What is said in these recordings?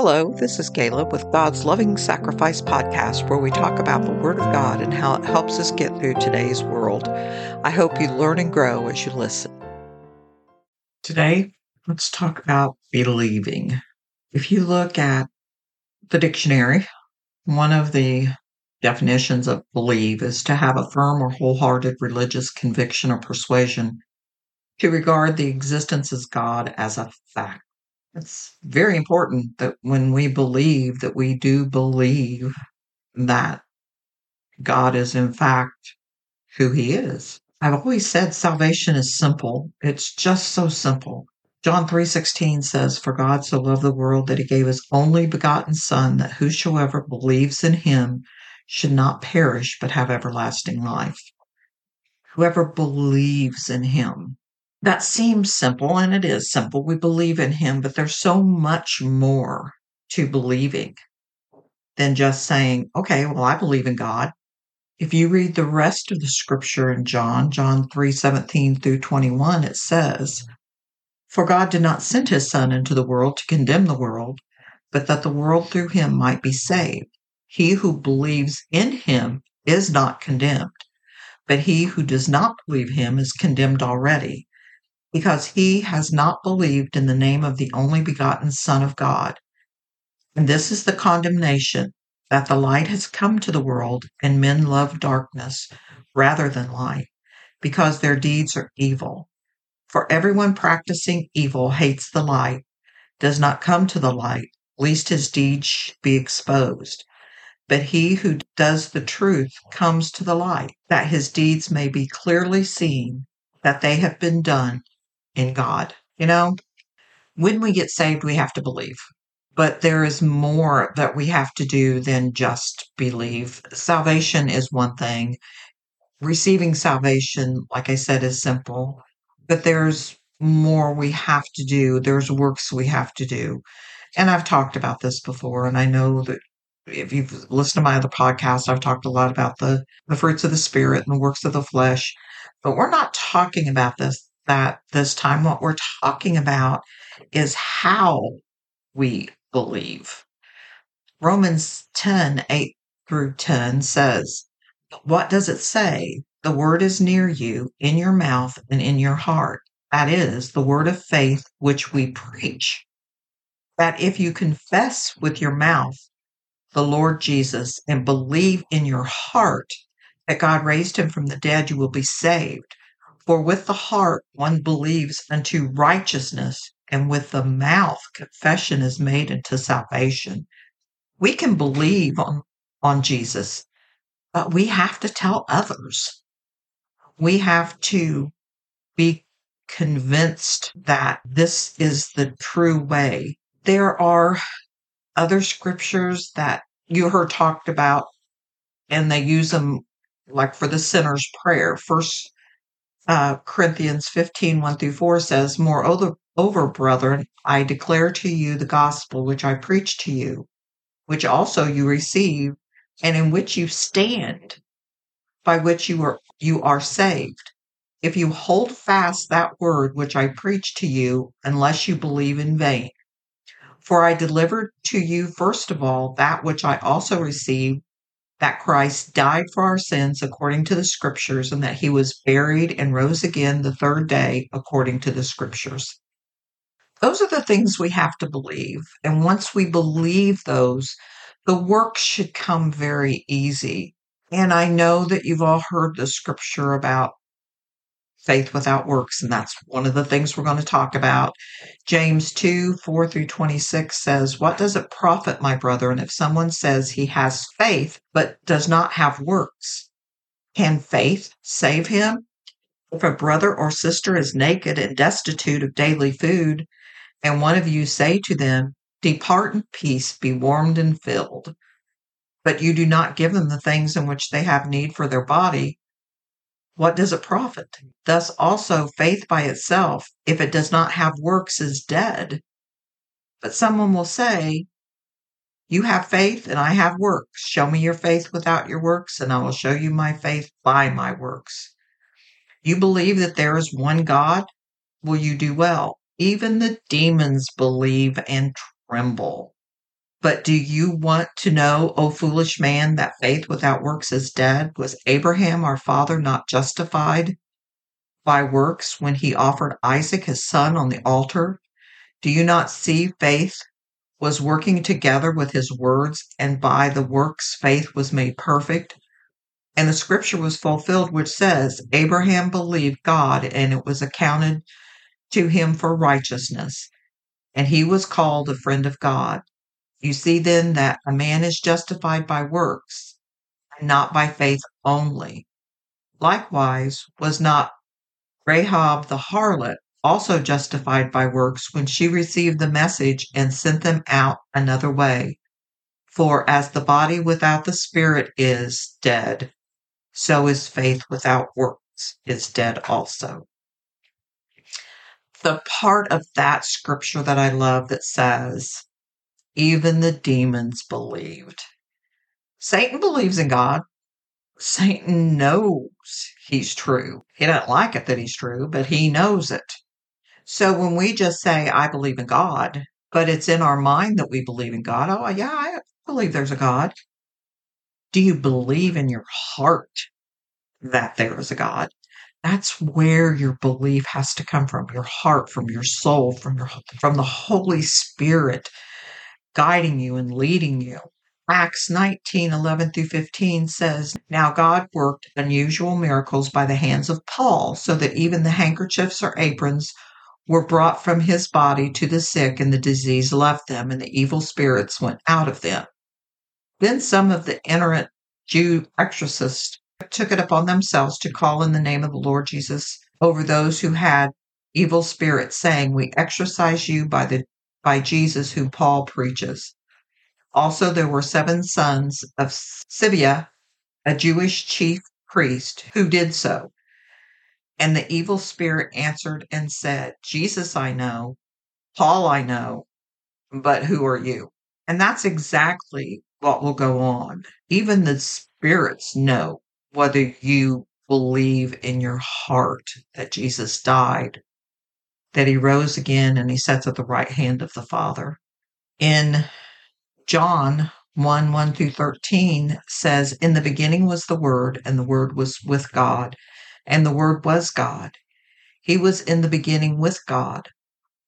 Hello, this is Caleb with God's Loving Sacrifice podcast, where we talk about the Word of God and how it helps us get through today's world. I hope you learn and grow as you listen. Today, let's talk about believing. If you look at the dictionary, one of the definitions of believe is to have a firm or wholehearted religious conviction or persuasion to regard the existence of God as a fact. It's very important that when we believe that we do believe that God is in fact who he is. I've always said salvation is simple. It's just so simple. John 3:16 says for God so loved the world that he gave his only begotten son that whosoever believes in him should not perish but have everlasting life. Whoever believes in him that seems simple, and it is simple. We believe in Him, but there's so much more to believing than just saying, okay, well, I believe in God. If you read the rest of the scripture in John, John 3 17 through 21, it says, For God did not send his Son into the world to condemn the world, but that the world through him might be saved. He who believes in him is not condemned, but he who does not believe him is condemned already because he has not believed in the name of the only begotten Son of God. And this is the condemnation that the light has come to the world, and men love darkness rather than light, because their deeds are evil. For everyone practicing evil hates the light, does not come to the light, lest his deeds be exposed. But he who does the truth comes to the light, that his deeds may be clearly seen that they have been done in God. You know, when we get saved, we have to believe. But there is more that we have to do than just believe. Salvation is one thing. Receiving salvation, like I said, is simple, but there's more we have to do. There's works we have to do. And I've talked about this before, and I know that if you've listened to my other podcast, I've talked a lot about the, the fruits of the spirit and the works of the flesh. But we're not talking about this that this time what we're talking about is how we believe. Romans 10 8 through 10 says, What does it say? The word is near you, in your mouth and in your heart. That is the word of faith which we preach. That if you confess with your mouth the Lord Jesus and believe in your heart that God raised him from the dead, you will be saved. For with the heart one believes unto righteousness, and with the mouth confession is made unto salvation. We can believe on, on Jesus, but we have to tell others. We have to be convinced that this is the true way. There are other scriptures that you heard talked about, and they use them like for the sinner's prayer. First uh, Corinthians 15, 1 through 4 says, Moreover, over, brethren, I declare to you the gospel which I preached to you, which also you received, and in which you stand, by which you are you are saved. If you hold fast that word which I preached to you, unless you believe in vain. For I delivered to you first of all that which I also received that Christ died for our sins according to the scriptures and that he was buried and rose again the third day according to the scriptures. Those are the things we have to believe. And once we believe those, the work should come very easy. And I know that you've all heard the scripture about faith without works. And that's one of the things we're going to talk about. James 2 4 through 26 says, What does it profit, my brother? And if someone says he has faith but does not have works, can faith save him? If a brother or sister is naked and destitute of daily food, and one of you say to them, Depart in peace, be warmed and filled, but you do not give them the things in which they have need for their body, what does it profit? Thus also faith by itself, if it does not have works, is dead. But someone will say, You have faith and I have works. Show me your faith without your works, and I will show you my faith by my works. You believe that there is one God? Will you do well? Even the demons believe and tremble. But do you want to know, O foolish man, that faith without works is dead? Was Abraham our father not justified by works when he offered Isaac his son on the altar? Do you not see faith was working together with his words, and by the works faith was made perfect? And the scripture was fulfilled, which says, Abraham believed God, and it was accounted to him for righteousness, and he was called a friend of God. You see then that a man is justified by works, and not by faith only. Likewise, was not Rahab the harlot also justified by works when she received the message and sent them out another way? For as the body without the spirit is dead, so is faith without works is dead also. The part of that scripture that I love that says, even the demons believed. Satan believes in God. Satan knows he's true. He doesn't like it that he's true, but he knows it. So when we just say, I believe in God, but it's in our mind that we believe in God, oh, yeah, I believe there's a God. Do you believe in your heart that there is a God? That's where your belief has to come from, your heart, from your soul, from your from the Holy Spirit guiding you and leading you. Acts 19 11 through 15 says, Now God worked unusual miracles by the hands of Paul, so that even the handkerchiefs or aprons were brought from his body to the sick, and the disease left them, and the evil spirits went out of them. Then some of the itinerant Jew exorcists took it upon themselves to call in the name of the Lord Jesus over those who had evil spirits, saying, We exorcise you by the by Jesus, who Paul preaches. Also, there were seven sons of Sceva, a Jewish chief priest, who did so. And the evil spirit answered and said, Jesus I know, Paul I know, but who are you? And that's exactly what will go on. Even the spirits know whether you believe in your heart that Jesus died that he rose again and he sits at the right hand of the Father. In John 1 1 through 13 says, In the beginning was the Word, and the Word was with God, and the Word was God. He was in the beginning with God.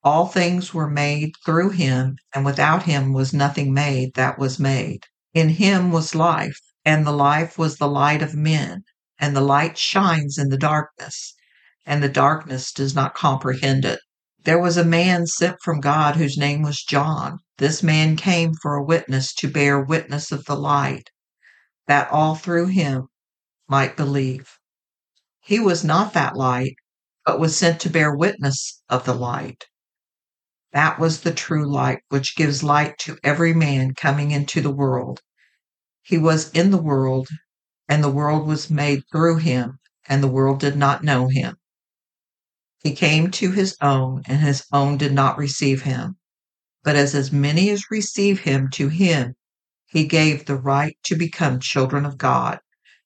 All things were made through him, and without him was nothing made that was made. In him was life, and the life was the light of men, and the light shines in the darkness, and the darkness does not comprehend it. There was a man sent from God whose name was John. This man came for a witness to bear witness of the light, that all through him might believe. He was not that light, but was sent to bear witness of the light. That was the true light, which gives light to every man coming into the world. He was in the world, and the world was made through him, and the world did not know him. He came to his own, and his own did not receive him. But as, as many as receive him, to him he gave the right to become children of God,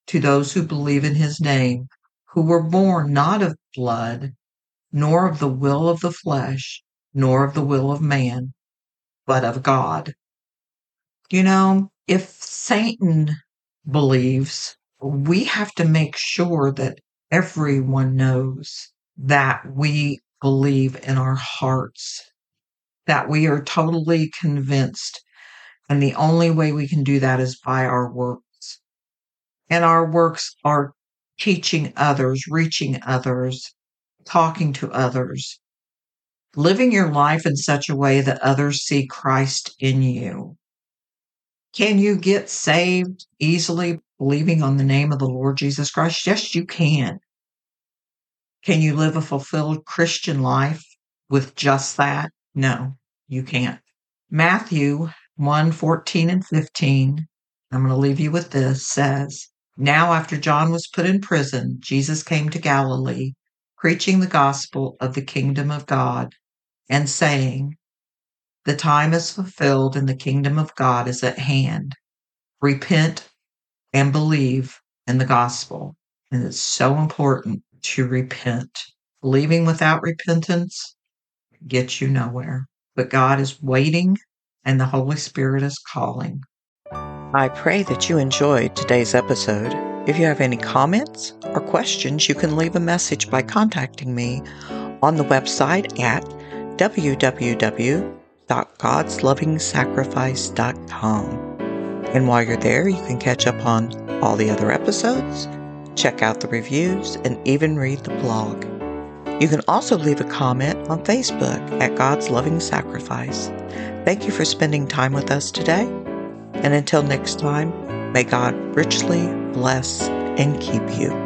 to those who believe in his name, who were born not of blood, nor of the will of the flesh, nor of the will of man, but of God. You know, if Satan believes, we have to make sure that everyone knows that we believe in our hearts, that we are totally convinced. And the only way we can do that is by our works. And our works are teaching others, reaching others, talking to others, living your life in such a way that others see Christ in you. Can you get saved easily believing on the name of the Lord Jesus Christ? Yes, you can. Can you live a fulfilled Christian life with just that? No, you can't. Matthew 1 14 and 15, I'm going to leave you with this, says, Now after John was put in prison, Jesus came to Galilee, preaching the gospel of the kingdom of God, and saying, The time is fulfilled and the kingdom of God is at hand. Repent and believe in the gospel. And it's so important to repent. Believing without repentance gets you nowhere. But God is waiting and the Holy Spirit is calling. I pray that you enjoyed today's episode. If you have any comments or questions, you can leave a message by contacting me on the website at www.godslovingsacrifice.com. And while you're there, you can catch up on all the other episodes, check out the reviews, and even read the blog. You can also leave a comment on Facebook at God's Loving Sacrifice. Thank you for spending time with us today. And until next time, may God richly bless and keep you.